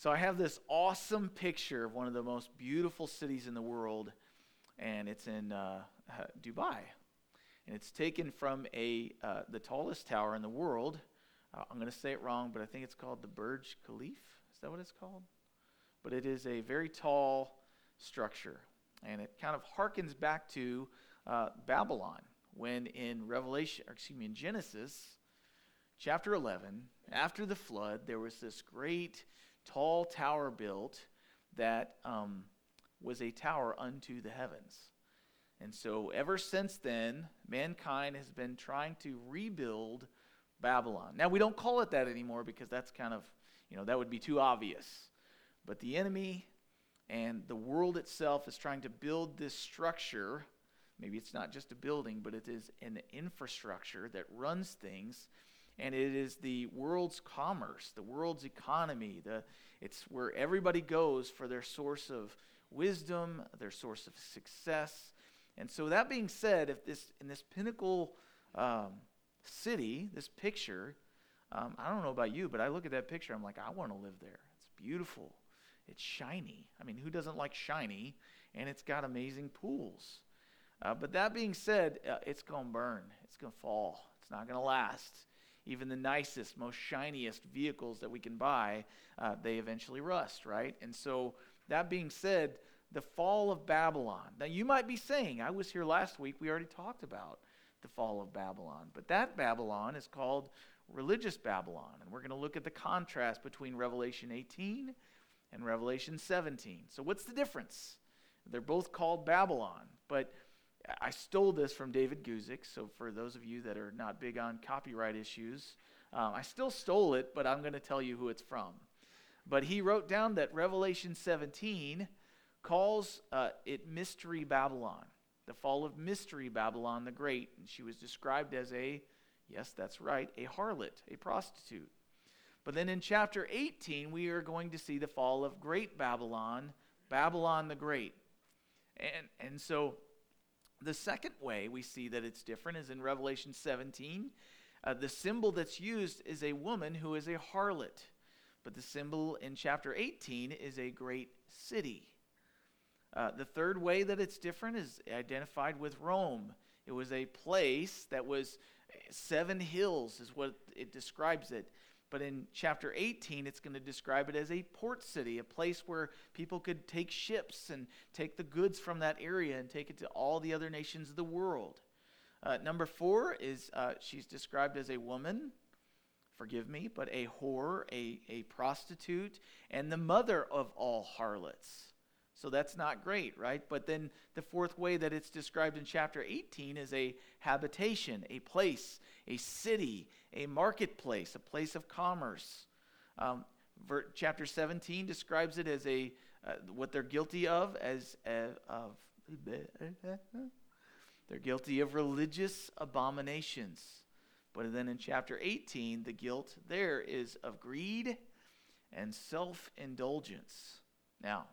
So I have this awesome picture of one of the most beautiful cities in the world, and it's in uh, Dubai. And it's taken from a, uh, the tallest tower in the world. Uh, I'm going to say it wrong, but I think it's called the Burj Khalifa. Is that what it's called? But it is a very tall structure. And it kind of harkens back to uh, Babylon, when in Revelation, excuse me, in Genesis chapter 11, after the flood, there was this great tall tower built that um, was a tower unto the heavens. And so, ever since then, mankind has been trying to rebuild Babylon. Now, we don't call it that anymore because that's kind of, you know, that would be too obvious. But the enemy and the world itself is trying to build this structure. Maybe it's not just a building, but it is an infrastructure that runs things and it is the world's commerce, the world's economy. The, it's where everybody goes for their source of wisdom, their source of success. And so, that being said, if this in this pinnacle um, city, this picture, um, I don't know about you, but I look at that picture, I'm like, I want to live there. It's beautiful. It's shiny. I mean, who doesn't like shiny? And it's got amazing pools. Uh, but that being said, uh, it's going to burn. It's going to fall. It's not going to last even the nicest, most shiniest vehicles that we can buy, uh, they eventually rust, right? And so, that being said, the fall of Babylon. Now, you might be saying, I was here last week, we already talked about the fall of Babylon. But that Babylon is called religious Babylon. And we're going to look at the contrast between Revelation 18 and Revelation 17. So, what's the difference? They're both called Babylon, but I stole this from David Guzik, so for those of you that are not big on copyright issues, um, I still stole it, but I'm going to tell you who it's from. But he wrote down that Revelation 17 calls uh, it Mystery Babylon, the fall of Mystery Babylon the Great. And she was described as a, yes, that's right, a harlot, a prostitute. But then in chapter 18, we are going to see the fall of Great Babylon, Babylon the Great. And, and so the second way we see that it's different is in Revelation 17. Uh, the symbol that's used is a woman who is a harlot, but the symbol in chapter 18 is a great city. Uh, the third way that it's different is identified with Rome. It was a place that was seven hills, is what it describes it. But in chapter 18, it's going to describe it as a port city, a place where people could take ships and take the goods from that area and take it to all the other nations of the world. Uh, number four is uh, she's described as a woman, forgive me, but a whore, a, a prostitute, and the mother of all harlots. So that's not great, right? But then the fourth way that it's described in chapter 18 is a habitation, a place, a city, a marketplace, a place of commerce. Um, ver- chapter 17 describes it as a uh, what they're guilty of as uh, of they're guilty of religious abominations. But then in chapter 18, the guilt there is of greed and self indulgence. Now,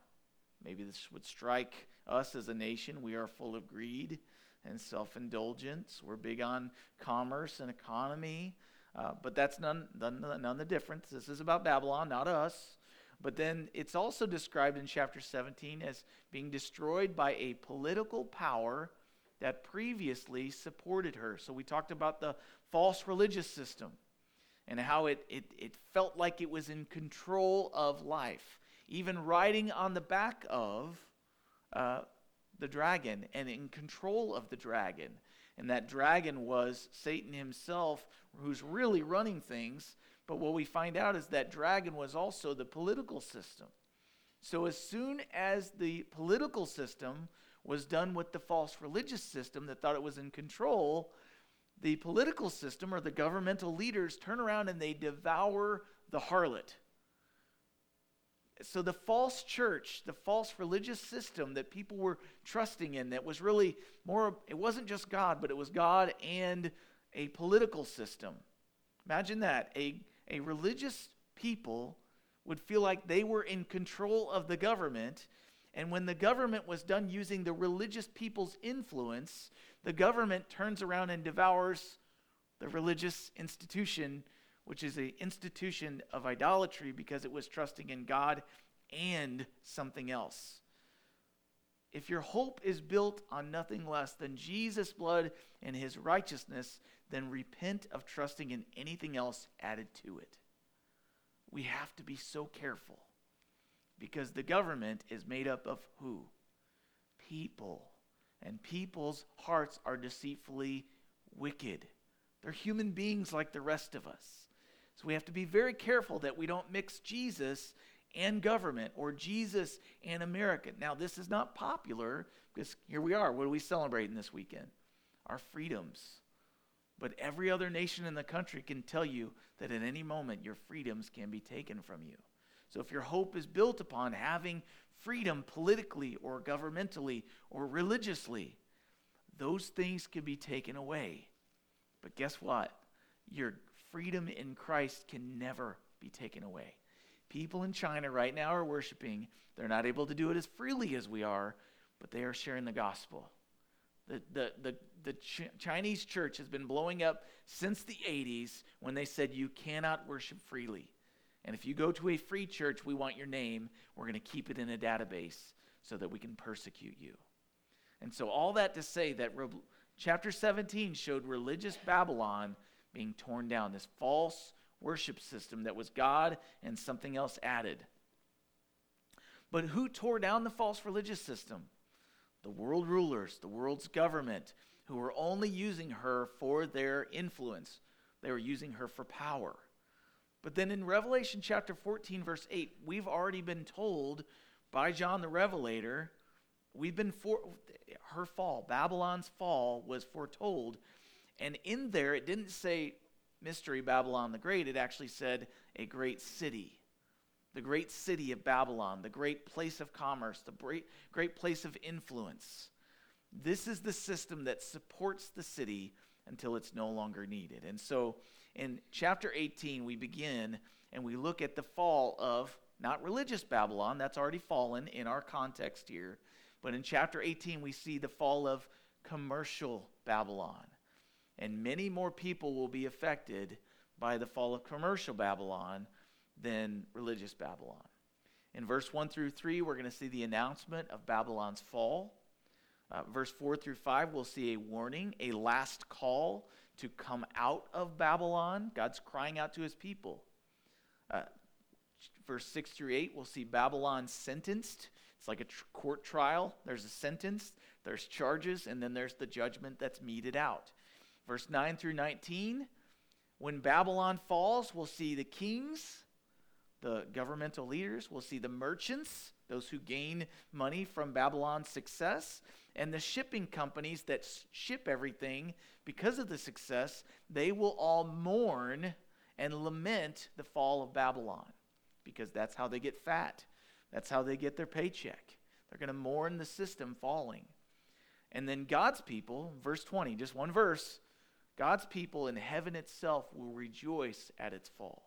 Maybe this would strike us as a nation. We are full of greed and self indulgence. We're big on commerce and economy. Uh, but that's none, none, none the difference. This is about Babylon, not us. But then it's also described in chapter 17 as being destroyed by a political power that previously supported her. So we talked about the false religious system and how it, it, it felt like it was in control of life even riding on the back of uh, the dragon and in control of the dragon. And that dragon was Satan himself, who's really running things. But what we find out is that dragon was also the political system. So as soon as the political system was done with the false religious system that thought it was in control, the political system or the governmental leaders turn around and they devour the harlot so the false church, the false religious system that people were trusting in, that was really more, it wasn't just God, but it was God and a political system. Imagine that. A, a religious people would feel like they were in control of the government. And when the government was done using the religious people's influence, the government turns around and devours the religious institution which is an institution of idolatry because it was trusting in God and something else. If your hope is built on nothing less than Jesus' blood and his righteousness, then repent of trusting in anything else added to it. We have to be so careful because the government is made up of who? People. And people's hearts are deceitfully wicked. They're human beings like the rest of us. So we have to be very careful that we don't mix Jesus and government or Jesus and America. Now, this is not popular because here we are. What are we celebrating this weekend? Our freedoms. But every other nation in the country can tell you that at any moment your freedoms can be taken from you. So if your hope is built upon having freedom politically or governmentally or religiously, those things can be taken away. But guess what? Your freedom in Christ can never be taken away. People in China right now are worshiping. They're not able to do it as freely as we are, but they are sharing the gospel. The, the, the, the Ch- Chinese church has been blowing up since the 80s when they said you cannot worship freely. And if you go to a free church, we want your name. We're going to keep it in a database so that we can persecute you. And so, all that to say that re- chapter 17 showed religious Babylon being torn down, this false worship system that was God and something else added. But who tore down the false religious system? The world rulers, the world's government, who were only using her for their influence. They were using her for power. But then in Revelation chapter 14, verse 8, we've already been told by John the Revelator, we've been for her fall, Babylon's fall was foretold. And in there, it didn't say mystery Babylon the Great, it actually said a great city. The great city of Babylon, the great place of commerce, the great, great place of influence. This is the system that supports the city until it's no longer needed. And so in chapter 18, we begin and we look at the fall of not religious Babylon, that's already fallen in our context here, but in chapter 18, we see the fall of commercial Babylon and many more people will be affected by the fall of commercial Babylon than religious Babylon. In verse 1 through 3, we're going to see the announcement of Babylon's fall. Uh, verse 4 through 5, we'll see a warning, a last call to come out of Babylon. God's crying out to his people. Uh, verse 6 through 8, we'll see Babylon sentenced. It's like a tr- court trial. There's a sentence, there's charges, and then there's the judgment that's meted out. Verse 9 through 19 when Babylon falls, we'll see the kings, the governmental leaders, we'll see the merchants, those who gain money from Babylon's success, and the shipping companies that ship everything because of the success, they will all mourn and lament the fall of Babylon because that's how they get fat. That's how they get their paycheck. They're going to mourn the system falling. And then God's people, verse 20, just one verse, God's people in heaven itself will rejoice at its fall.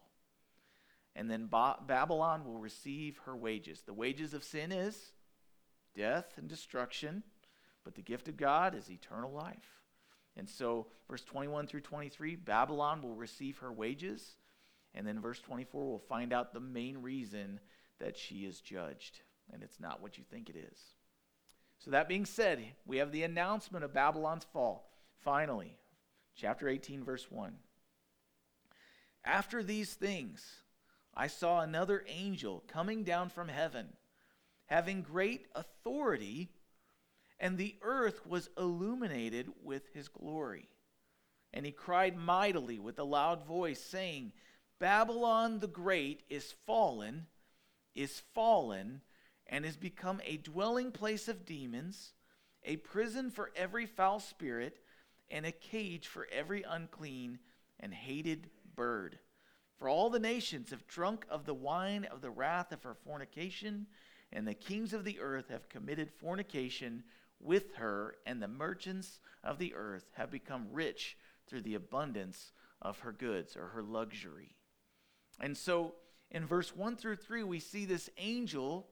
And then ba- Babylon will receive her wages. The wages of sin is death and destruction, but the gift of God is eternal life. And so, verse 21 through 23, Babylon will receive her wages. And then, verse 24, we'll find out the main reason that she is judged. And it's not what you think it is. So, that being said, we have the announcement of Babylon's fall. Finally, chapter 18, verse 1. After these things, I saw another angel coming down from heaven, having great authority, and the earth was illuminated with his glory. And he cried mightily with a loud voice, saying, Babylon the Great is fallen, is fallen, and is become a dwelling place of demons, a prison for every foul spirit and a cage for every unclean and hated bird. For all the nations have drunk of the wine of the wrath of her fornication, and the kings of the earth have committed fornication with her, and the merchants of the earth have become rich through the abundance of her goods or her luxury. And so in verse 1 through 3, we see this angel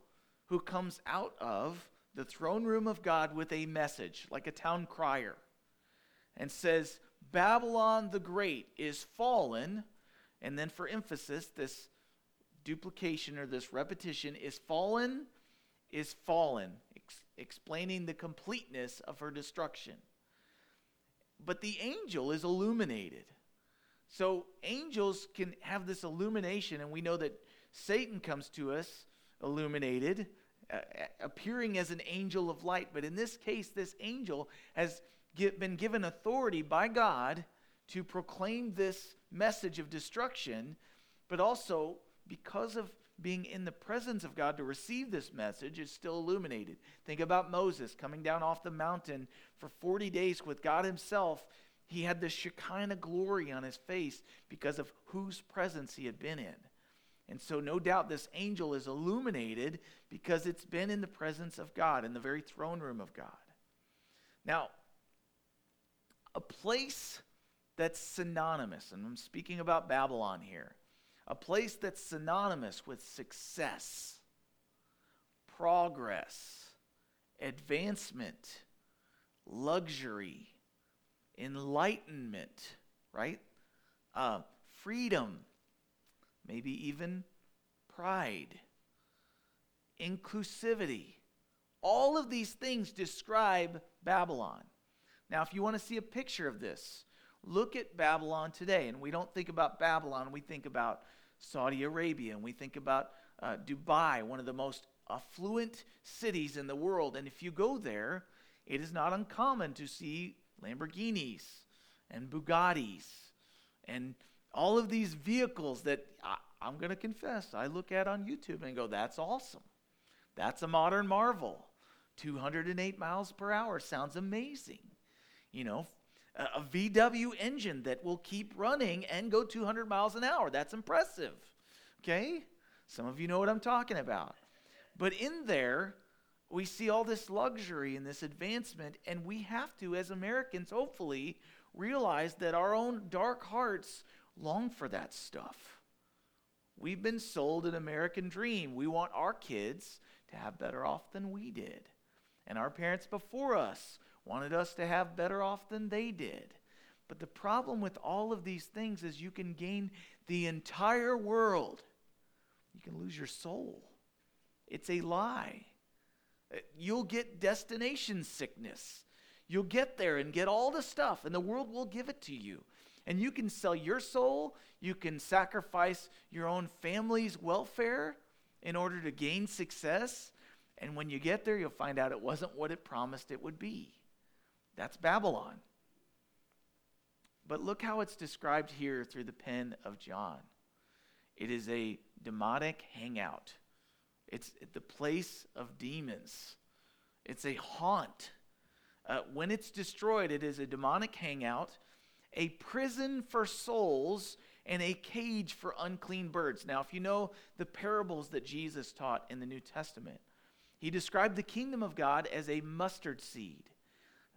who comes out of the throne room of God with a message, like a town crier and says, Babylon the Great is fallen, And then for emphasis, this duplication or this repetition is fallen, is fallen, ex- explaining the completeness of her destruction. But the angel is illuminated. So angels can have this illumination, and we know that Satan comes to us illuminated, uh, appearing as an angel of light. But in this case, this angel has get, been given authority by God to proclaim this message of destruction, but also because of being in the presence of God to receive this message is still illuminated. Think about Moses coming down off the mountain for 40 days with God Himself. He had the Shekinah glory on his face because of whose presence he had been in. And so, no doubt, this angel is illuminated because it's been in the presence of God, in the very throne room of God. Now, a place that's synonymous, and I'm speaking about Babylon here, a place that's synonymous with success, progress, advancement, luxury, enlightenment, right? Uh, freedom, maybe even pride, inclusivity. All of these things describe Babylon. Now, if you want to see a picture of this, look at Babylon today. And we don't think about Babylon, we think about Saudi Arabia, and we think about uh, Dubai, one of the most affluent cities in the world. And if you go there, it is not uncommon to see Lamborghinis and Bugattis and all of these vehicles that I, I'm going to confess I look at on YouTube and go, that's awesome. That's a modern marvel. 208 miles per hour sounds amazing. You know, a, VW engine that will keep running and go 200 miles an hour. That's impressive. Okay? Some of you know what I'm talking about. But in there, we see all this luxury and this advancement, and we have to, as Americans, hopefully, realize that our own dark hearts long for that stuff. We've been sold an American dream. We want our kids to have better off than we did. And our parents before us wanted us to have better off than they did. But the problem with all of these things is you can gain the entire world, you can lose your soul. It's a lie. You'll get destination sickness. You'll get there and get all the stuff, and the world will give it to you. And you can sell your soul, you can sacrifice your own family's welfare in order to gain success. And when you get there, you'll find out it wasn't what it promised it would be. That's Babylon. But look how it's described here through the pen of John. It is a demonic hangout. It's the place of demons. It's a haunt. Uh, when it's destroyed, it is a demonic hangout, a prison for souls, and a cage for unclean birds. Now, if you know the parables that Jesus taught in the New Testament, he described the kingdom of God as a mustard seed.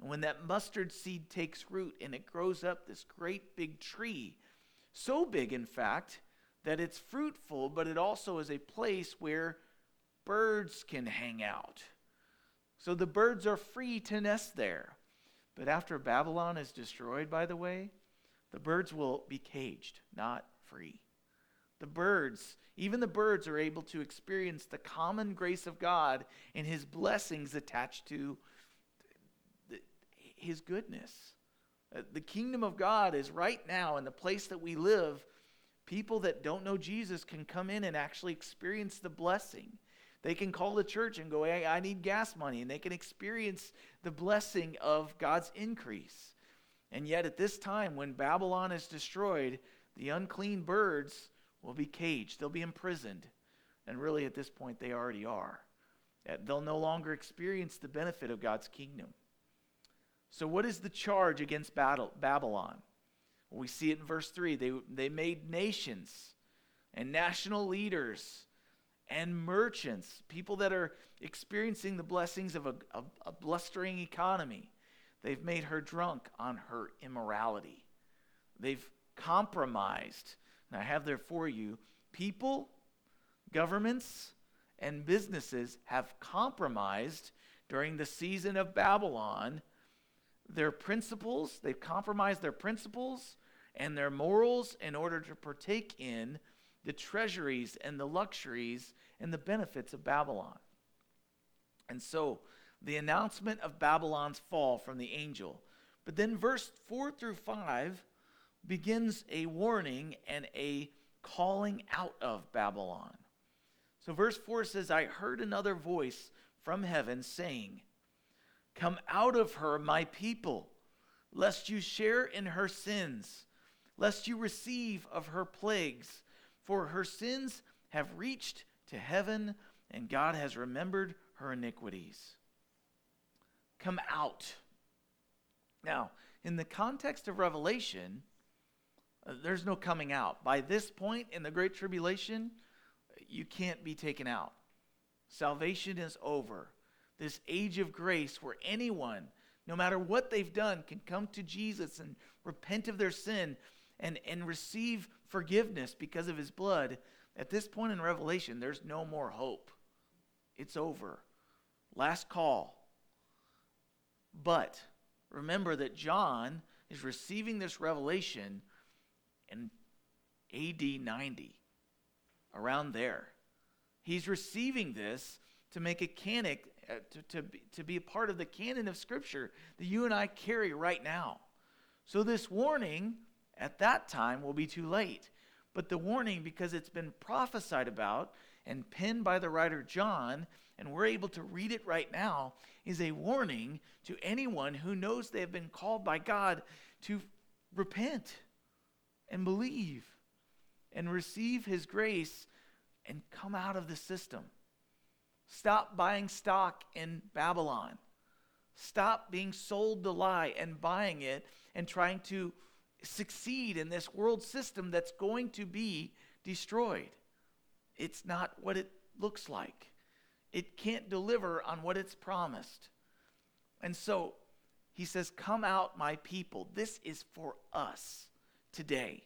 And when that mustard seed takes root and it grows up this great big tree, so big, in fact, that it's fruitful, but it also is a place where birds can hang out. So the birds are free to nest there. But after Babylon is destroyed, by the way, the birds will be caged, not free. The birds, even the birds, are able to experience the common grace of God and his blessings attached to his goodness. Uh, the kingdom of God is right now in the place that we live. People that don't know Jesus can come in and actually experience the blessing. They can call the church and go, hey, I need gas money, and they can experience the blessing of God's increase. And yet, at this time, when Babylon is destroyed, the unclean birds will be caged, they'll be imprisoned. And really, at this point, they already are. Uh, they'll no longer experience the benefit of God's kingdom. So, what is the charge against Babylon? Well, we see it in verse 3. They, they made nations and national leaders and merchants, people that are experiencing the blessings of a, a, a blustering economy. They've made her drunk on her immorality. They've compromised. And I have there for you people, governments, and businesses have compromised during the season of Babylon their principles, they've compromised their principles, and their morals in order to partake in the treasuries and the luxuries and the benefits of Babylon. And so the announcement of Babylon's fall from the angel. But then verse 4 through 5 begins a warning and a calling out of Babylon. So verse 4 says, I heard another voice from heaven saying, Come out of her, my people, lest you share in her sins, lest you receive of her plagues, for her sins have reached to heaven, and God has remembered her iniquities. Come out. Now, in the context of Revelation, uh, there's no coming out. By this point in the Great Tribulation, you can't be taken out. Salvation is over. This age of grace where anyone, no matter what they've done, can come to Jesus and repent of their sin and, and receive forgiveness because of his blood. At this point in Revelation, there's no more hope. It's over. Last call. But remember that John is receiving this revelation in AD 90, around there. He's receiving this to make a uh, Uh, to, to, be, to be a part of the canon of Scripture that you and I carry right now. So, this warning at that time will be too late. But the warning, because it's been prophesied about and penned by the writer John, and we're able to read it right now, is a warning to anyone who knows they have been called by God to repent and believe and receive his grace and come out of the system. Stop buying stock in Babylon. Stop being sold the lie and buying it and trying to succeed in this world system that's going to be destroyed. It's not what it looks like. It can't deliver on what it's promised. And so he says, Come out, my people. This is for us today.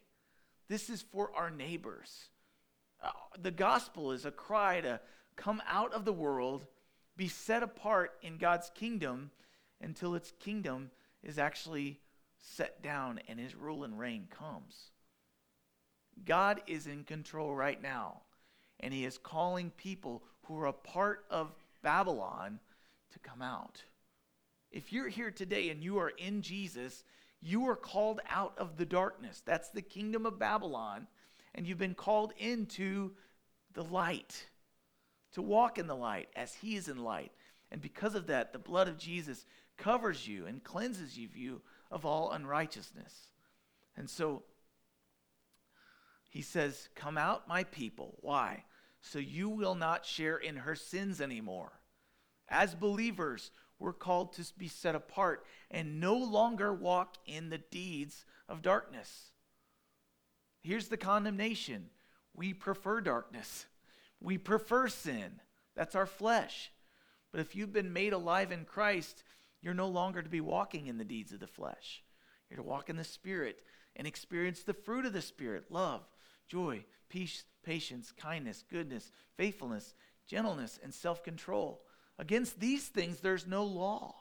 This is for our neighbors. Uh, the gospel is a cry to come out of the world, be set apart in God's kingdom until its kingdom is actually set down and his rule and reign comes. God is in control right now, and he is calling people who are a part of Babylon to come out. If you're here today and you are in Jesus, you are called out of the darkness. That's the kingdom of Babylon. And you've been called into the light, to walk in the light as He is in light. And because of that, the blood of Jesus covers you and cleanses you of all unrighteousness. And so he says, Come out, my people. Why? So you will not share in her sins anymore. As believers, we're called to be set apart and no longer walk in the deeds of darkness. Here's the condemnation we prefer darkness, we prefer sin. That's our flesh. But if you've been made alive in Christ, you're no longer to be walking in the deeds of the flesh. You're to walk in the Spirit and experience the fruit of the Spirit love, joy, peace, patience, kindness, goodness, faithfulness, gentleness, and self control. Against these things, there's no law.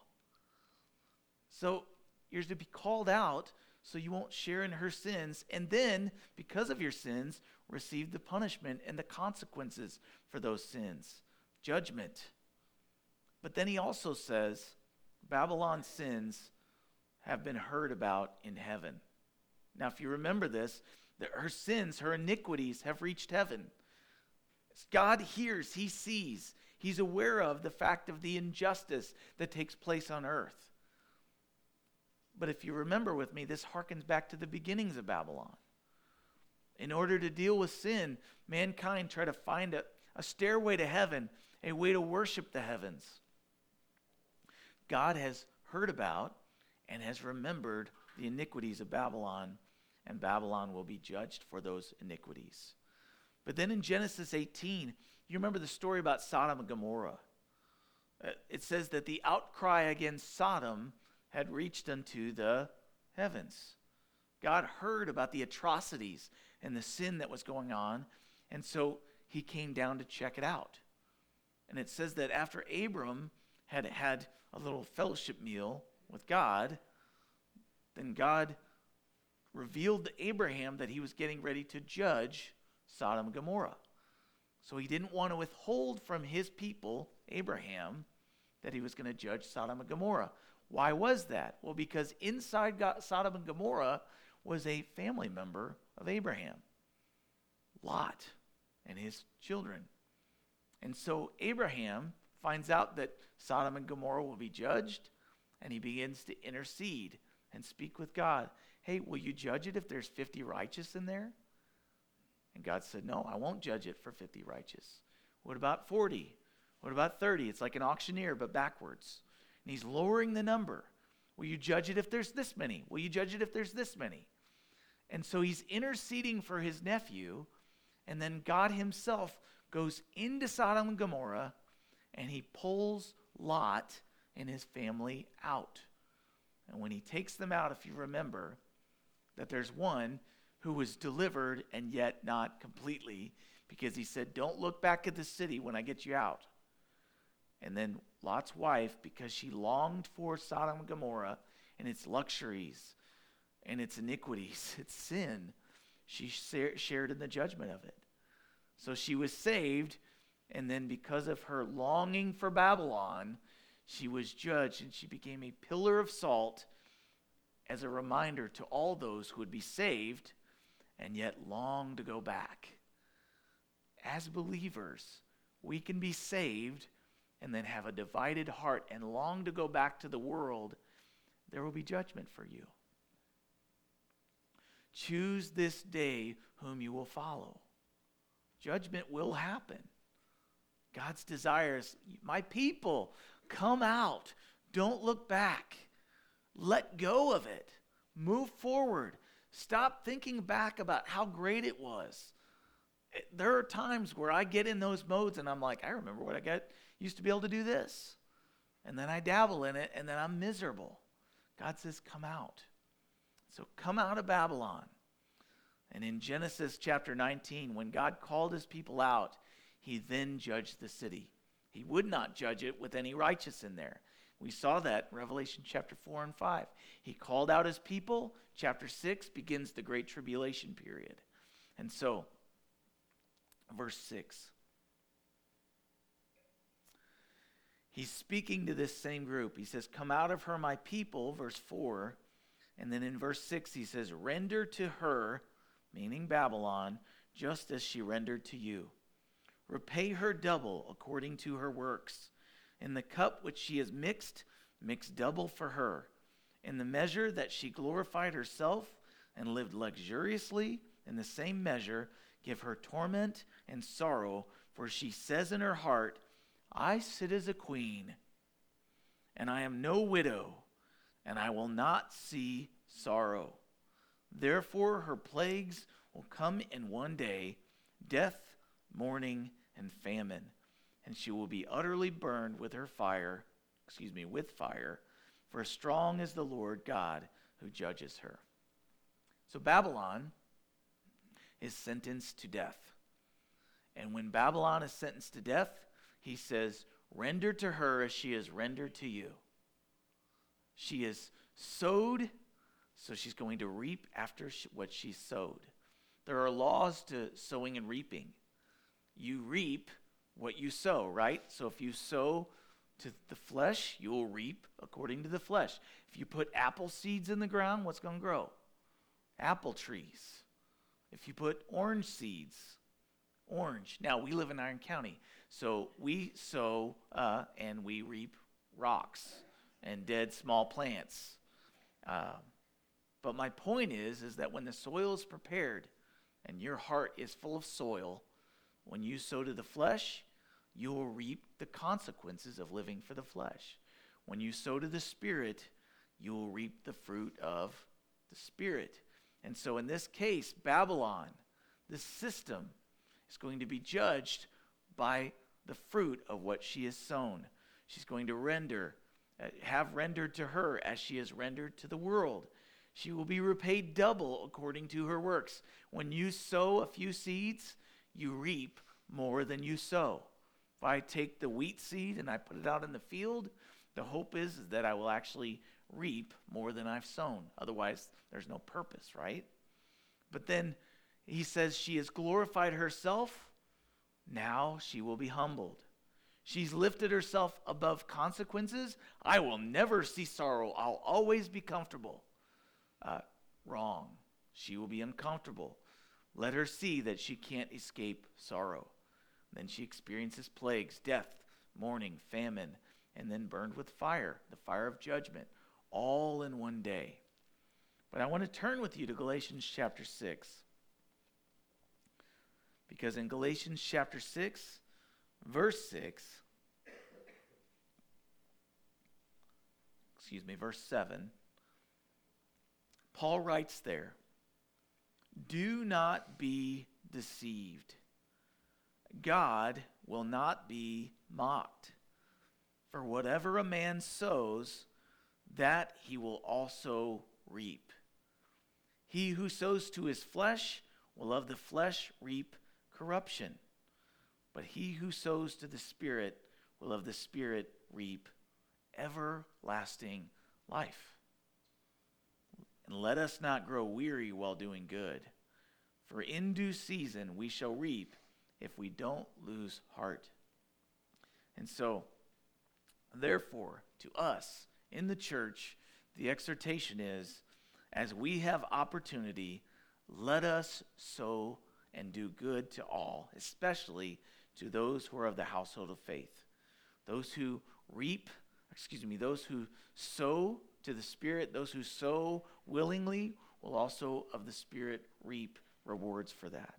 So you're to be called out so you won't share in her sins, and then, because of your sins, receive the punishment and the consequences for those sins judgment. But then he also says, Babylon's sins have been heard about in heaven. Now, if you remember this, her sins, her iniquities have reached heaven. God hears, He sees, He's aware of the fact of the injustice that takes place on earth. But if you remember with me, this harkens back to the beginnings of Babylon. In order to deal with sin, mankind tried to find a, a stairway to heaven, a way to worship the heavens. God has heard about and has remembered the iniquities of Babylon, and Babylon will be judged for those iniquities. But then in Genesis 18, you remember the story about Sodom and Gomorrah. Uh, it says that the outcry against Sodom had reached unto the heavens. God heard about the atrocities and the sin that was going on, and so he came down to check it out. And it says that after Abram had had a little fellowship meal with God, then God revealed to Abraham that he was getting ready to judge Sodom and Gomorrah. So he didn't want to withhold from his people, Abraham, that he was going to judge Sodom and Gomorrah. Why was that? Well, because inside God, Sodom and Gomorrah was a family member of Abraham, Lot, and his children. And so Abraham finds out that Sodom and Gomorrah will be judged, and he begins to intercede and speak with God. Hey, will you judge it if there's 50 righteous in there? And God said, No, I won't judge it for 50 righteous. What about 40? What about 30? It's like an auctioneer, but backwards. And he's lowering the number. Will you judge it if there's this many? Will you judge it if there's this many? And so he's interceding for his nephew, and then God himself goes into Sodom and Gomorrah and he pulls Lot and his family out. And when he takes them out, if you remember, that there's one who was delivered and yet not completely, because he said, Don't look back at the city when I get you out. And then Lot's wife, because she longed for Sodom and Gomorrah and its luxuries and its iniquities, its sin, she shared in the judgment of it. So she was saved, and then because of her longing for Babylon, she was judged and she became a pillar of salt as a reminder to all those who would be saved and yet long to go back. As believers, we can be saved and then have a divided heart and long to go back to the world. There will be judgment for you. Choose this day whom you will follow. Judgment will happen. God's desires, my people, come out. Don't look back. Let go of it. Move forward. Stop thinking back about how great it was. There are times where I get in those modes and I'm like, I remember what I got used to be able to do this. And then I dabble in it and then I'm miserable. God says, Come out. So come out of Babylon. And in Genesis chapter 19, when God called his people out, he then judged the city. He would not judge it with any righteous in there. We saw that in Revelation chapter 4 and 5. He called out his people. Chapter 6 begins the Great Tribulation period. And so, verse 6. He's speaking to this same group. He says, Come out of her, my people, verse 4. And then in verse 6, he says, Render to her meaning Babylon, just as she rendered to you. Repay her double according to her works. In the cup which she has mixed, mix double for her. In the measure that she glorified herself and lived luxuriously, in the same measure, give her torment and sorrow, for she says in her heart, I sit as a queen, and I am no widow, and I will not see sorrow. Therefore, her plagues will come in one day death, mourning, and famine. And she will be utterly burned with her fire, excuse me, with fire, for strong is the Lord God who judges her. So Babylon is sentenced to death. And when Babylon is sentenced to death, he says, Render to her as she is rendered to you. She is sowed so she's going to reap after what she sowed. There are laws to sowing and reaping. You reap what you sow, right? So if you sow to the flesh, you will reap according to the flesh. If you put apple seeds in the ground, what's going to grow? Apple trees. If you put orange seeds, orange. Now, we live in Iron County, so we sow uh, and we reap rocks and dead small plants. Uh, but my point is, is that when the soil is prepared and your heart is full of soil, when you sow to the flesh, you will reap the consequences of living for the flesh. When you sow to the spirit, you will reap the fruit of the spirit. And so in this case, Babylon, the system, is going to be judged by the fruit of what she has sown. She's going to render, uh, have rendered to her as she has rendered to the world. She will be repaid double according to her works. When you sow a few seeds, you reap more than you sow. If I take the wheat seed and I put it out in the field, the hope is, is that I will actually reap more than I've sown. Otherwise, there's no purpose, right? But then he says, She has glorified herself. Now she will be humbled. She's lifted herself above consequences. I will never see sorrow. I'll always be comfortable. Uh, wrong. She will be uncomfortable. Let her see that she can't escape sorrow. Then she experiences plagues, death, mourning, famine, and then burned with fire, the fire of judgment, all in one day. But I want to turn with you to Galatians chapter 6. Because in Galatians chapter 6, verse 6, excuse me, verse 7, Paul writes there, Do not be deceived. God will not be mocked. For whatever a man sows, that he will also reap. He who sows to his flesh will of the flesh reap corruption, but he who sows to the Spirit will of the Spirit reap everlasting life. And let us not grow weary while doing good, for in due season we shall reap if we don't lose heart. And so, therefore, to us in the church, the exhortation is as we have opportunity, let us sow and do good to all, especially to those who are of the household of faith. Those who reap, excuse me, those who sow to the Spirit, those who sow willingly will also of the Spirit reap rewards for that.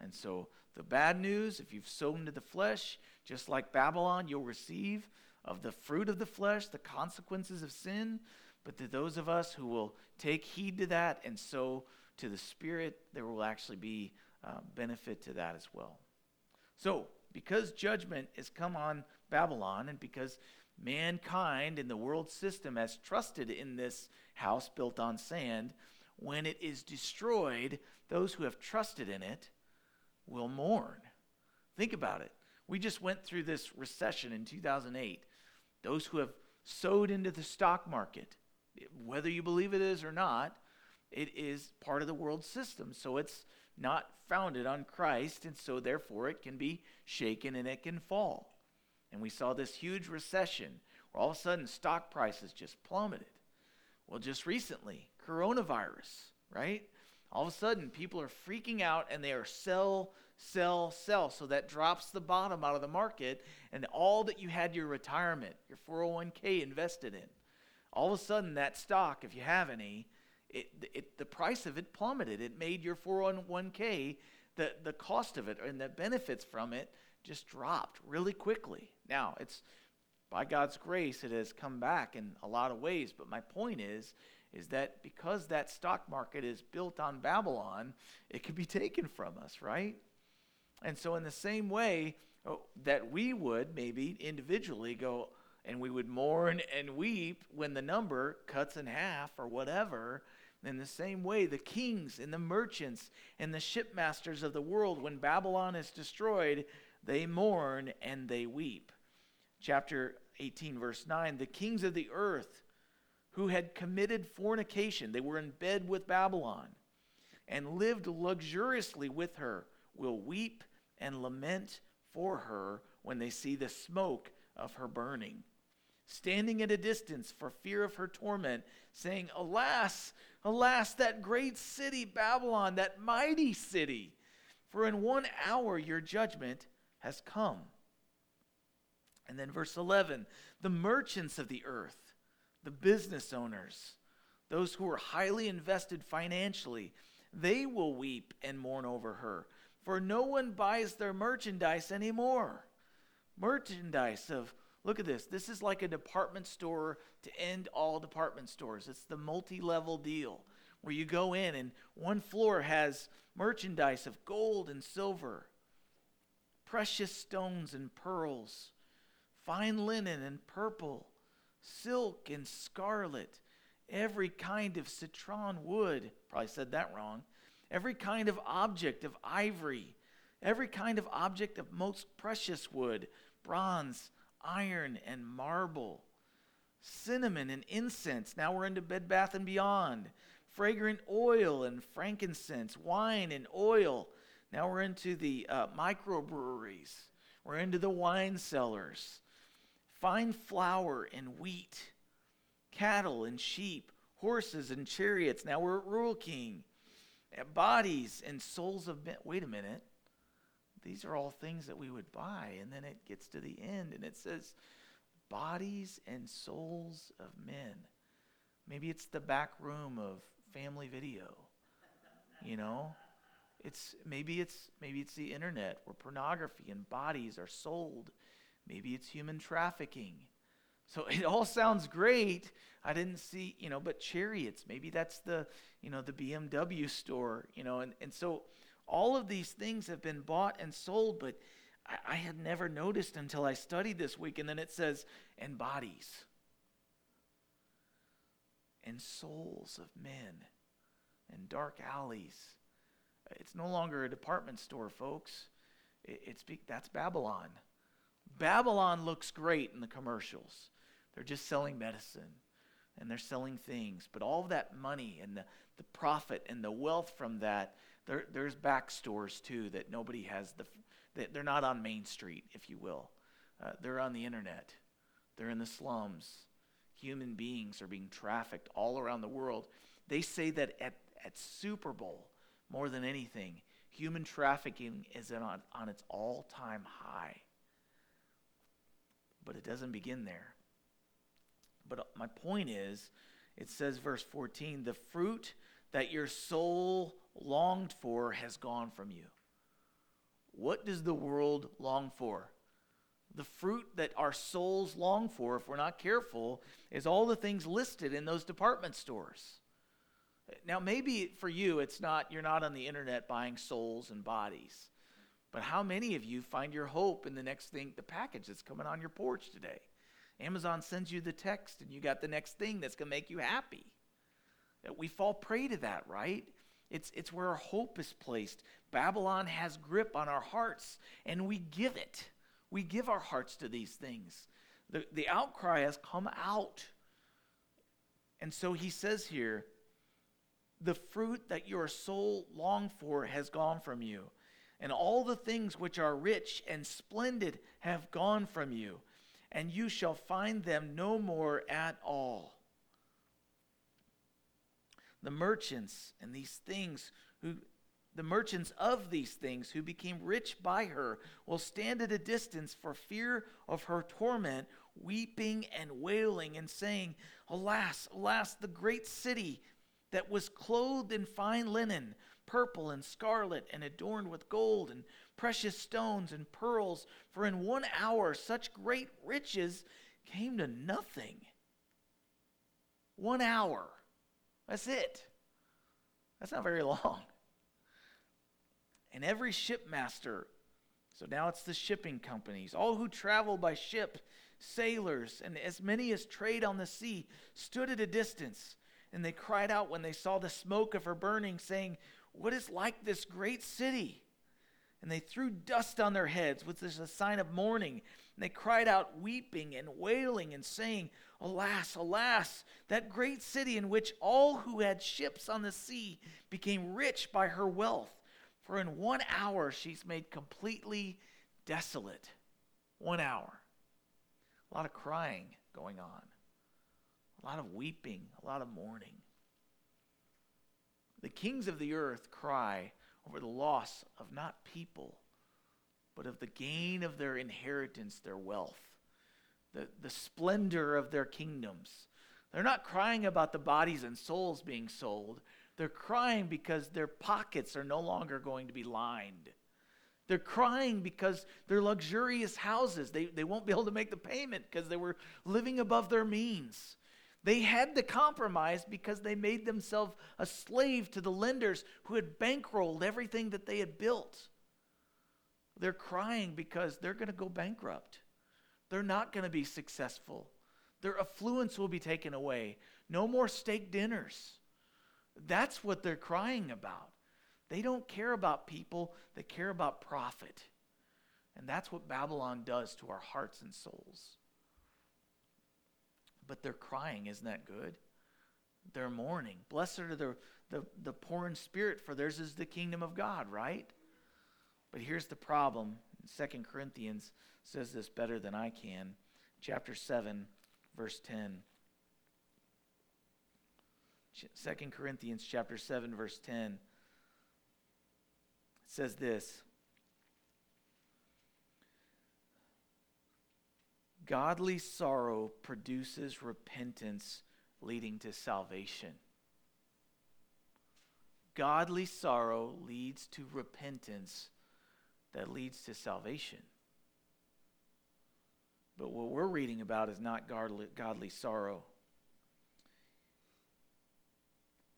And so the bad news, if you've sown to the flesh, just like Babylon, you'll receive of the fruit of the flesh, the consequences of sin. But to those of us who will take heed to that and sow to the Spirit, there will actually be uh, benefit to that as well. So, because judgment has come on Babylon, and because mankind and the world system has trusted in this house built on sand, when it is destroyed, those who have trusted in it will mourn. Think about it. We just went through this recession in 2008. Those who have sowed into the stock market, whether you believe it is or not, it is part of the world system. So it's not founded on Christ, and so therefore it can be shaken and it can fall. And we saw this huge recession where all of a sudden stock prices just plummeted. Well, just recently, coronavirus, right? All of a sudden, people are freaking out and they are sell, sell, sell. So that drops the bottom out of the market, and all that you had your retirement, your 401k invested in, all of a sudden, that stock, if you have any, it, it, the price of it plummeted. It made your 401k, the, the cost of it and the benefits from it just dropped really quickly. Now, it's by God's grace, it has come back in a lot of ways. But my point is, is that because that stock market is built on Babylon, it could be taken from us, right? And so, in the same way oh, that we would maybe individually go and we would mourn and weep when the number cuts in half or whatever, in the same way, the kings and the merchants and the shipmasters of the world, when Babylon is destroyed, they mourn and they weep. Chapter 18, verse 9 The kings of the earth who had committed fornication, they were in bed with Babylon, and lived luxuriously with her, will weep and lament for her when they see the smoke of her burning. Standing at a distance for fear of her torment, saying, Alas, alas, that great city, Babylon, that mighty city, for in one hour your judgment has come. And then verse 11 the merchants of the earth the business owners, those who are highly invested financially, they will weep and mourn over her, for no one buys their merchandise anymore. Merchandise of, look at this, this is like a department store to end all department stores. It's the multi level deal where you go in and one floor has merchandise of gold and silver, precious stones and pearls, fine linen and purple silk and scarlet, every kind of citron wood. Probably said that wrong. Every kind of object of ivory, every kind of object of most precious wood, bronze, iron, and marble. cinnamon and incense. Now we're into Bed Bath and Beyond. Fragrant oil and frankincense, wine and oil. Now we're into the uh, microbreweries. We're into the wine cellars. Fine flour and wheat, cattle and sheep, horses and chariots. Now we're at Rural King. Bodies and souls of men. Wait a minute. These are all things that we would buy. And then it gets to the end and it says, bodies and souls of men. Maybe it's the back room of family video. You know? It's maybe it's maybe it's the internet where pornography and bodies are sold. Maybe it's human trafficking. So it all sounds great. I didn't see, you know, but chariots, maybe that's the, you know, the BMW store, you know, and, and so all of these things have been bought and sold, but I, I had never noticed until I studied this week. And then it says, and bodies and souls of men and dark alleys. It's no longer a department store, folks. It, it's that's Babylon. Babylon looks great in the commercials. They're just selling medicine and they're selling things. But all that money and the, the profit and the wealth from that, there, there's back stores too that nobody has the, they're not on Main Street, if you will. Uh, they're on the internet. They're in the slums. Human beings are being trafficked all around the world. They say that at, at Super Bowl, more than anything, human trafficking is on, on its all time high. But it doesn't begin there. But uh, my point is, it says, verse 14, the fruit that your soul longed for has gone from you. What does the world long for? The fruit that our souls long for, if we're not careful, is all the things listed in those department stores. Now, maybe for you, it's not, you're not on the internet buying souls and bodies. But how many of you find your hope in the next thing, the package that's coming on your porch today? Amazon sends you the text and you got the next thing that's going to make you happy. We fall prey to that, right? It's, it's where our hope is placed. Babylon has grip on our hearts, and we give it. We give our hearts to these things. The, the outcry has come out. And so he says here, the fruit that your soul longed for has gone from you, and all the things which are rich and splendid have gone from you, and you shall find them no more at all the merchants and these things who the merchants of these things who became rich by her will stand at a distance for fear of her torment weeping and wailing and saying alas alas the great city that was clothed in fine linen purple and scarlet and adorned with gold and precious stones and pearls for in one hour such great riches came to nothing. One hour that's it. That's not very long. And every shipmaster, so now it's the shipping companies, all who travel by ship, sailors, and as many as trade on the sea, stood at a distance. And they cried out when they saw the smoke of her burning, saying, What is like this great city? And they threw dust on their heads, which is a sign of mourning. And they cried out, weeping and wailing, and saying, Alas, alas, that great city in which all who had ships on the sea became rich by her wealth. For in one hour she's made completely desolate. One hour. A lot of crying going on, a lot of weeping, a lot of mourning. The kings of the earth cry over the loss of not people, but of the gain of their inheritance, their wealth the, the splendor of their kingdoms. They're not crying about the bodies and souls being sold. They're crying because their pockets are no longer going to be lined. They're crying because their luxurious houses, they, they won't be able to make the payment because they were living above their means. They had to compromise because they made themselves a slave to the lenders who had bankrolled everything that they had built. They're crying because they're going to go bankrupt they're not going to be successful. Their affluence will be taken away. No more steak dinners. That's what they're crying about. They don't care about people, they care about profit. And that's what Babylon does to our hearts and souls. But they're crying. Isn't that good? They're mourning. Blessed are the, the, the poor in spirit, for theirs is the kingdom of God, right? But here's the problem. Second Corinthians says this better than I can. Chapter 7, verse 10. 2 Corinthians chapter 7 verse 10 says this Godly sorrow produces repentance leading to salvation. Godly sorrow leads to repentance that leads to salvation. But what we're reading about is not godly, godly sorrow.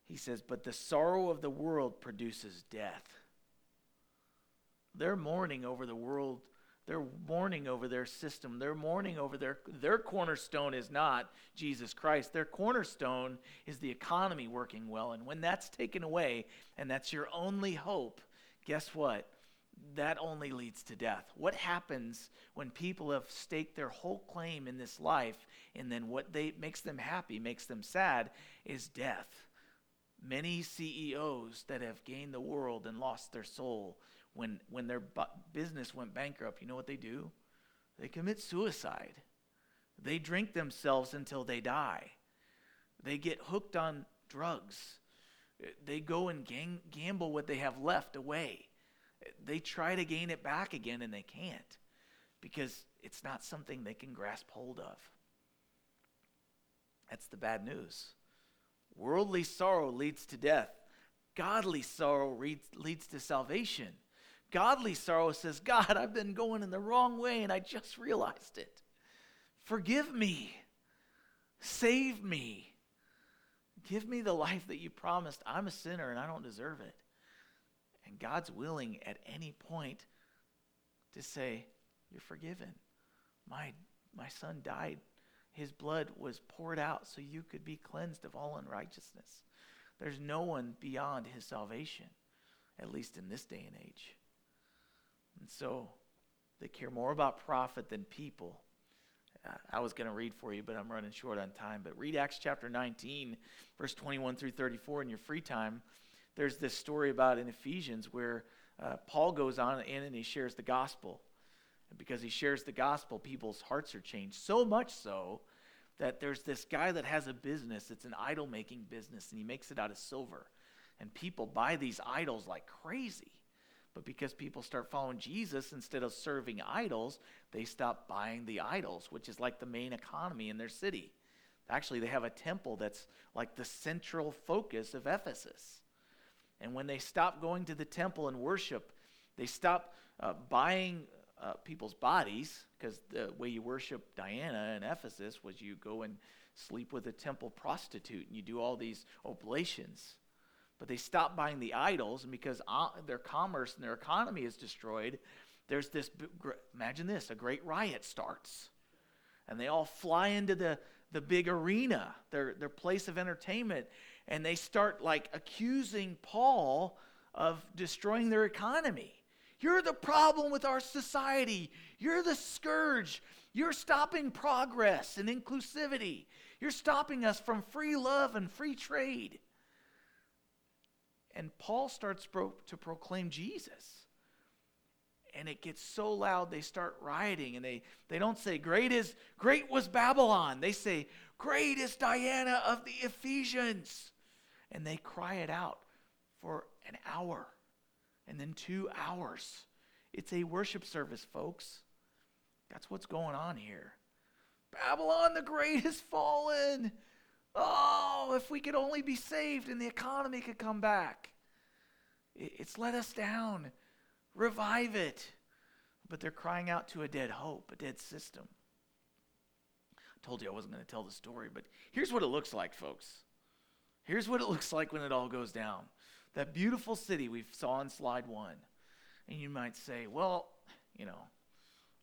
He says, But the sorrow of the world produces death. They're mourning over the world. They're mourning over their system. They're mourning over their their cornerstone is not Jesus Christ. Their cornerstone is the economy working well. And when that's taken away and that's your only hope, guess what? That only leads to death. What happens when people have staked their whole claim in this life and then what they makes them happy, makes them sad is death. Many CEOs that have gained the world and lost their soul when, when their bu- business went bankrupt, you know what they do? They commit suicide. They drink themselves until they die. They get hooked on drugs. They go and gang- gamble what they have left away. They try to gain it back again and they can't because it's not something they can grasp hold of. That's the bad news. Worldly sorrow leads to death. Godly sorrow leads to salvation. Godly sorrow says, God, I've been going in the wrong way and I just realized it. Forgive me. Save me. Give me the life that you promised. I'm a sinner and I don't deserve it. And God's willing at any point to say, You're forgiven. My, my son died his blood was poured out so you could be cleansed of all unrighteousness. There's no one beyond his salvation, at least in this day and age. And so they care more about profit than people. Uh, I was going to read for you, but I'm running short on time. But read Acts chapter 19, verse 21 through 34 in your free time. There's this story about in Ephesians where uh, Paul goes on in and he shares the gospel. And because he shares the gospel, people's hearts are changed. So much so that there's this guy that has a business, it's an idol making business, and he makes it out of silver. And people buy these idols like crazy. But because people start following Jesus instead of serving idols, they stop buying the idols, which is like the main economy in their city. Actually, they have a temple that's like the central focus of Ephesus. And when they stop going to the temple and worship, they stop uh, buying uh, people's bodies, because the way you worship Diana in Ephesus was you go and sleep with a temple prostitute and you do all these oblations. But they stop buying the idols, and because uh, their commerce and their economy is destroyed, there's this imagine this a great riot starts. And they all fly into the, the big arena, their, their place of entertainment, and they start like accusing Paul of destroying their economy. You're the problem with our society. You're the scourge. You're stopping progress and inclusivity. You're stopping us from free love and free trade. And Paul starts pro- to proclaim Jesus. And it gets so loud they start rioting and they, they don't say great is great was Babylon. They say great is Diana of the Ephesians. And they cry it out for an hour and then two hours. It's a worship service, folks. That's what's going on here. Babylon the Great has fallen. Oh, if we could only be saved and the economy could come back. It's let us down. Revive it. But they're crying out to a dead hope, a dead system. I told you I wasn't going to tell the story, but here's what it looks like, folks. Here's what it looks like when it all goes down. That beautiful city we saw on slide one. And you might say, well, you know,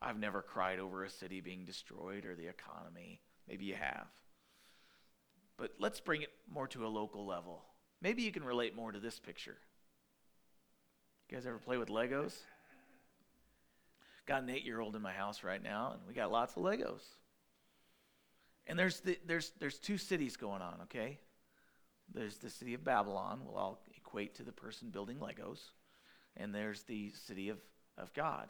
I've never cried over a city being destroyed or the economy. Maybe you have. But let's bring it more to a local level. Maybe you can relate more to this picture. You guys ever play with Legos? Got an eight year old in my house right now, and we got lots of Legos. And there's, the, there's, there's two cities going on, okay? There's the city of Babylon, will all equate to the person building Legos. And there's the city of, of God.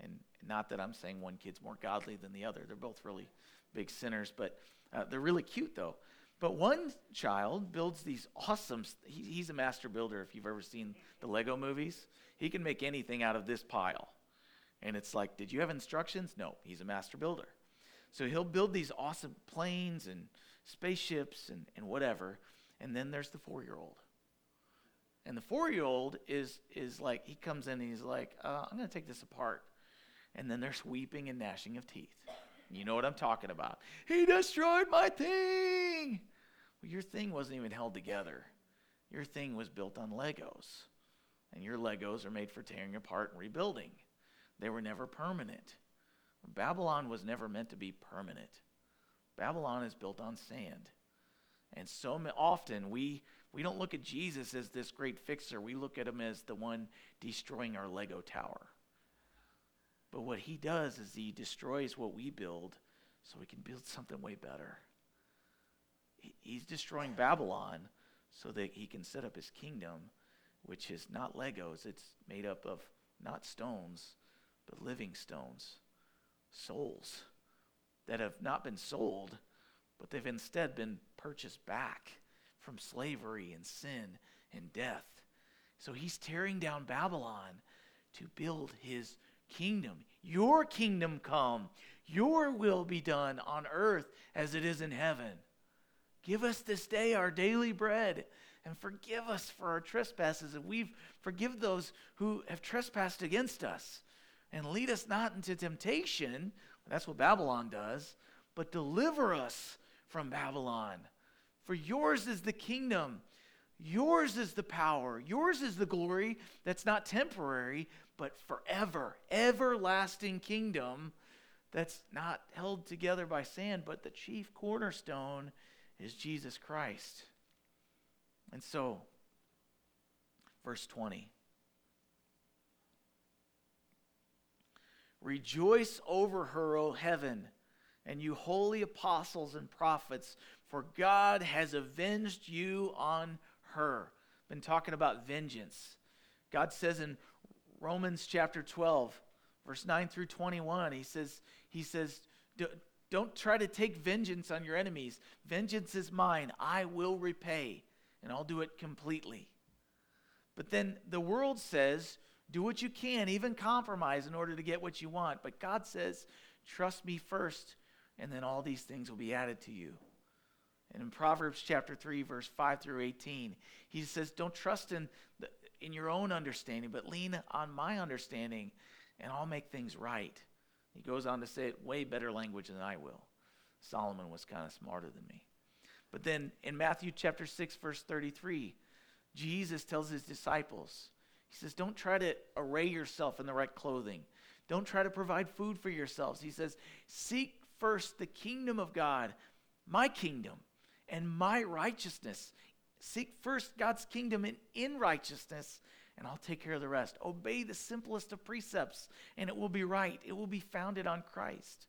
And not that I'm saying one kid's more godly than the other. They're both really big sinners, but uh, they're really cute, though. But one child builds these awesome, he, he's a master builder if you've ever seen the Lego movies. He can make anything out of this pile. And it's like, did you have instructions? No, he's a master builder. So he'll build these awesome planes and spaceships and, and whatever. And then there's the four year old. And the four year old is, is like, he comes in and he's like, uh, I'm going to take this apart. And then there's weeping and gnashing of teeth. You know what I'm talking about. He destroyed my thing. Well, your thing wasn't even held together. Your thing was built on Legos. And your Legos are made for tearing apart and rebuilding. They were never permanent. Babylon was never meant to be permanent. Babylon is built on sand. And so often we, we don't look at Jesus as this great fixer. We look at him as the one destroying our Lego tower. But what he does is he destroys what we build so we can build something way better. He's destroying Babylon so that he can set up his kingdom, which is not Legos. It's made up of not stones, but living stones souls that have not been sold, but they've instead been purchased back from slavery and sin and death. So he's tearing down Babylon to build his kingdom. Your kingdom come, your will be done on earth as it is in heaven. Give us this day our daily bread and forgive us for our trespasses, and we've forgive those who have trespassed against us and lead us not into temptation. That's what Babylon does. But deliver us from Babylon. For yours is the kingdom, yours is the power, yours is the glory that's not temporary, but forever, everlasting kingdom that's not held together by sand, but the chief cornerstone is Jesus Christ. And so, verse 20. Rejoice over her, O heaven, and you holy apostles and prophets, for God has avenged you on her. Been talking about vengeance. God says in Romans chapter 12, verse 9 through 21, he says, he says, don't try to take vengeance on your enemies. Vengeance is mine. I will repay, and I'll do it completely. But then the world says, do what you can, even compromise in order to get what you want. But God says, trust me first, and then all these things will be added to you. And in Proverbs chapter 3, verse 5 through 18, he says, Don't trust in, the, in your own understanding, but lean on my understanding, and I'll make things right. He goes on to say it way better language than I will. Solomon was kind of smarter than me. But then in Matthew chapter 6, verse 33, Jesus tells his disciples, he says, Don't try to array yourself in the right clothing. Don't try to provide food for yourselves. He says, Seek first the kingdom of God, my kingdom, and my righteousness. Seek first God's kingdom and in righteousness, and I'll take care of the rest. Obey the simplest of precepts, and it will be right. It will be founded on Christ.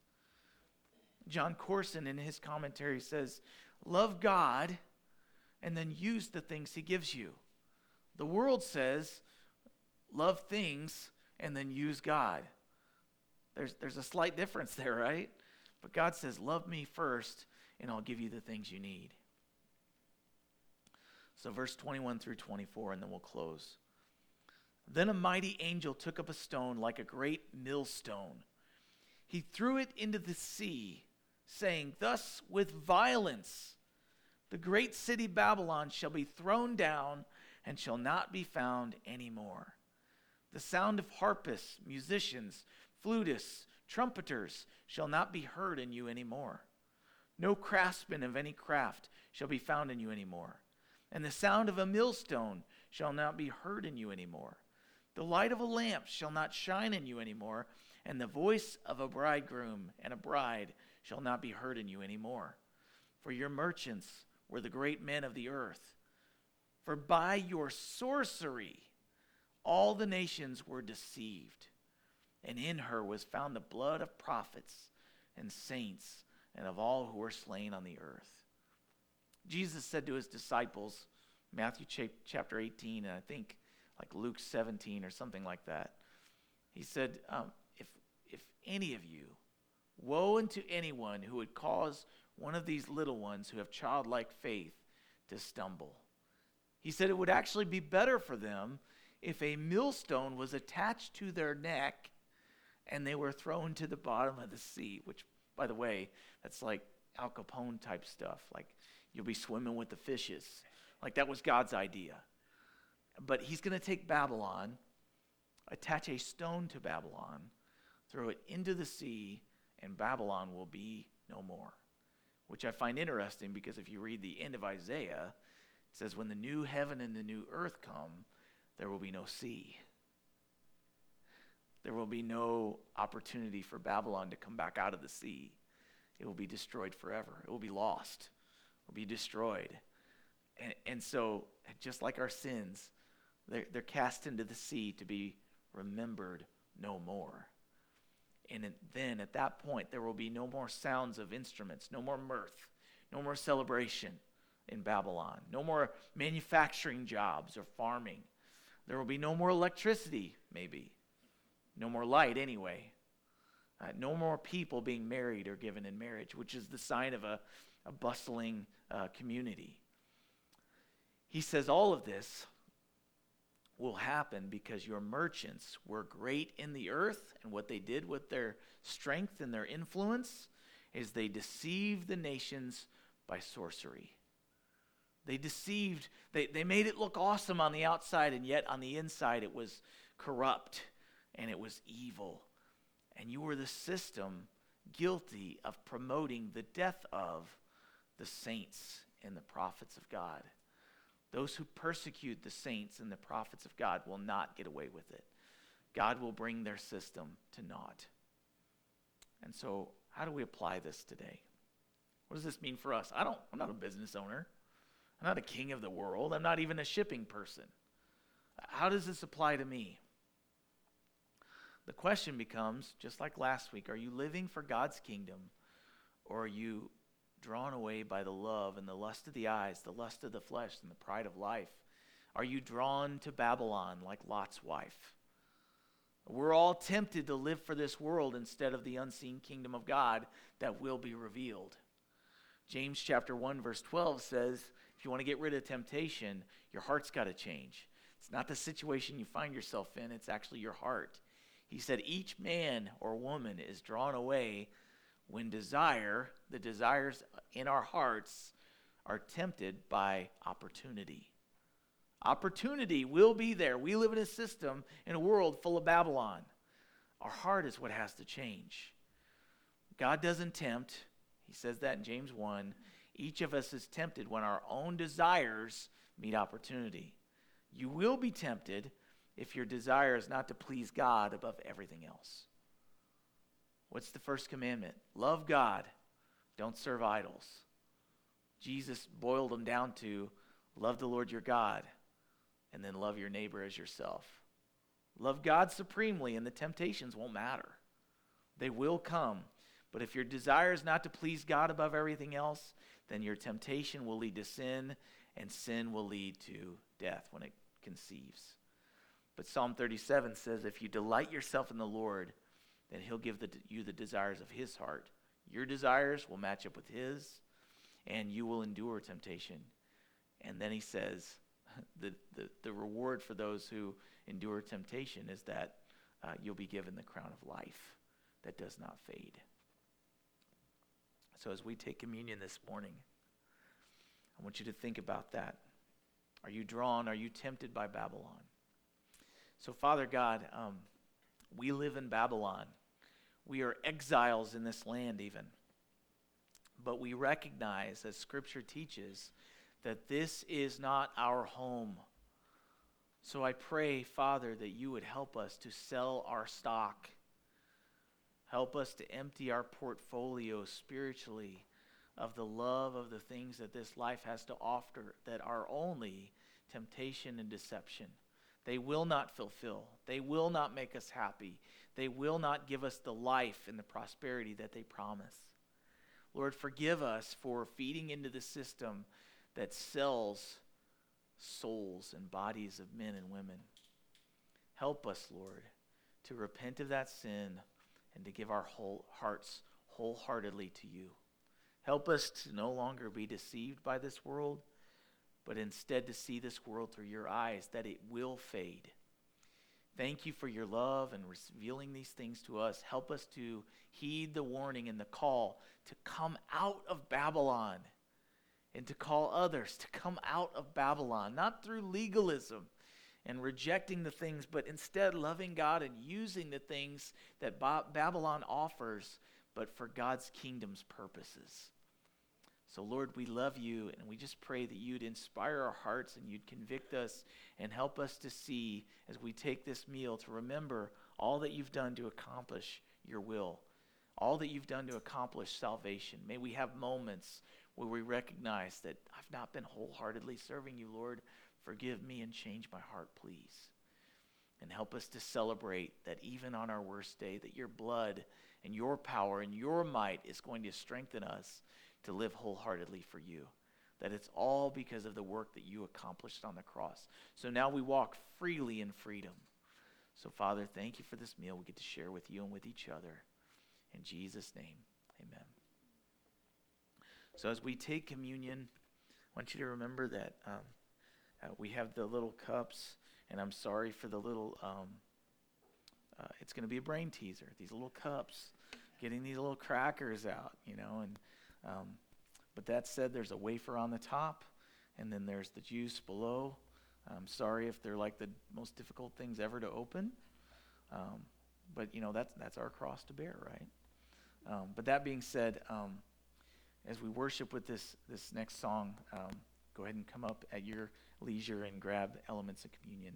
Jon Courson, in his commentary, says, Love God and then use the things he gives you. The world says, love things and then use God. There's, there's a slight difference there, right? But God says, Love me first, and I'll give you the things you need. So, verse 21 through 24, and then we'll close. Then a mighty angel took up a stone like a great millstone. He threw it into the sea, saying, Thus with violence the great city Babylon shall be thrown down and shall not be found anymore. The sound of harpists, musicians, flutists, trumpeters shall not be heard in you anymore. No craftsman of any craft shall be found in you anymore. And the sound of a millstone shall not be heard in you anymore. The light of a lamp shall not shine in you anymore, and the voice of a bridegroom and a bride shall not be heard in you any anymore. For your merchants were the great men of the earth. For by your sorcery, all the nations were deceived, and in her was found the blood of prophets and saints and of all who were slain on the earth. Jesus said to his disciples, Matthew chapter 18, and I think like Luke 17 or something like that. He said, um, if, if any of you, woe unto anyone who would cause one of these little ones who have childlike faith to stumble. He said it would actually be better for them if a millstone was attached to their neck and they were thrown to the bottom of the sea, which, by the way, that's like Al Capone type stuff. Like you'll be swimming with the fishes. Like that was God's idea. But he's going to take Babylon, attach a stone to Babylon, throw it into the sea, and Babylon will be no more. Which I find interesting because if you read the end of Isaiah, it says, When the new heaven and the new earth come, there will be no sea. There will be no opportunity for Babylon to come back out of the sea. It will be destroyed forever. It will be lost. It will be destroyed. And, and so, just like our sins, they're, they're cast into the sea to be remembered no more. And then at that point, there will be no more sounds of instruments, no more mirth, no more celebration in Babylon, no more manufacturing jobs or farming. There will be no more electricity, maybe. No more light, anyway. Uh, no more people being married or given in marriage, which is the sign of a, a bustling uh, community. He says all of this will happen because your merchants were great in the earth, and what they did with their strength and their influence is they deceived the nations by sorcery. They deceived, they, they made it look awesome on the outside, and yet on the inside it was corrupt and it was evil. And you were the system guilty of promoting the death of the saints and the prophets of God. Those who persecute the saints and the prophets of God will not get away with it. God will bring their system to naught. And so, how do we apply this today? What does this mean for us? I don't, I'm not a business owner. I'm not a king of the world. I'm not even a shipping person. How does this apply to me? The question becomes just like last week are you living for God's kingdom or are you drawn away by the love and the lust of the eyes, the lust of the flesh, and the pride of life? Are you drawn to Babylon like Lot's wife? We're all tempted to live for this world instead of the unseen kingdom of God that will be revealed. James chapter 1 verse 12 says, if you want to get rid of temptation, your heart's got to change. It's not the situation you find yourself in, it's actually your heart. He said, Each man or woman is drawn away when desire, the desires in our hearts, are tempted by opportunity. Opportunity will be there. We live in a system, in a world full of Babylon. Our heart is what has to change. God doesn't tempt. He says that in James 1. Each of us is tempted when our own desires meet opportunity. You will be tempted if your desire is not to please God above everything else. What's the first commandment? Love God, don't serve idols. Jesus boiled them down to love the Lord your God and then love your neighbor as yourself. Love God supremely, and the temptations won't matter. They will come. But if your desire is not to please God above everything else, then your temptation will lead to sin, and sin will lead to death when it conceives. But Psalm 37 says, If you delight yourself in the Lord, then he'll give the, you the desires of his heart. Your desires will match up with his, and you will endure temptation. And then he says, the, the, the reward for those who endure temptation is that uh, you'll be given the crown of life that does not fade. So as we take communion this morning, I want you to think about that. Are you drawn? Are you tempted by Babylon? So, Father God, um, we live in Babylon. We are exiles in this land, even. But we recognize, as Scripture teaches, that this is not our home. So I pray, Father, that you would help us to sell our stock. Help us to empty our portfolio spiritually of the love of the things that this life has to offer that are only temptation and deception. They will not fulfill. They will not make us happy. They will not give us the life and the prosperity that they promise. Lord, forgive us for feeding into the system that sells souls and bodies of men and women. Help us, Lord, to repent of that sin and to give our whole hearts wholeheartedly to you. Help us to no longer be deceived by this world, but instead to see this world through your eyes, that it will fade. Thank you for your love and revealing these things to us. Help us to heed the warning and the call to come out of Babylon and to call others to come out of Babylon, not through legalism and rejecting the things, but instead loving God and using the things that ba- Babylon offers, but for God's kingdom's purposes. So, Lord, we love you, and we just pray that you'd inspire our hearts and you'd convict us and help us to see as we take this meal to remember all that you've done to accomplish your will, all that you've done to accomplish salvation. May we have moments where we recognize that I've not been wholeheartedly serving you, Lord. Forgive me and change my heart, please. And help us to celebrate that even on our worst day, that your blood and your power and your might is going to strengthen us to live wholeheartedly for you. That it's all because of the work that you accomplished on the cross. So now we walk freely in freedom. So, Father, thank you for this meal we get to share with you and with each other. In Jesus' name, amen. So, as we take communion, I want you to remember that um, uh, we have the little cups, and I'm sorry for the little, um, uh, it's going to be a brain teaser. These little cups, getting these little crackers out, you know, and um, but that said, there's a wafer on the top, and then there's the juice below. I'm sorry if they're like the most difficult things ever to open, um, but you know that's that's our cross to bear, right? Um, but that being said, um, as we worship with this this next song, um, go ahead and come up at your leisure and grab elements of communion.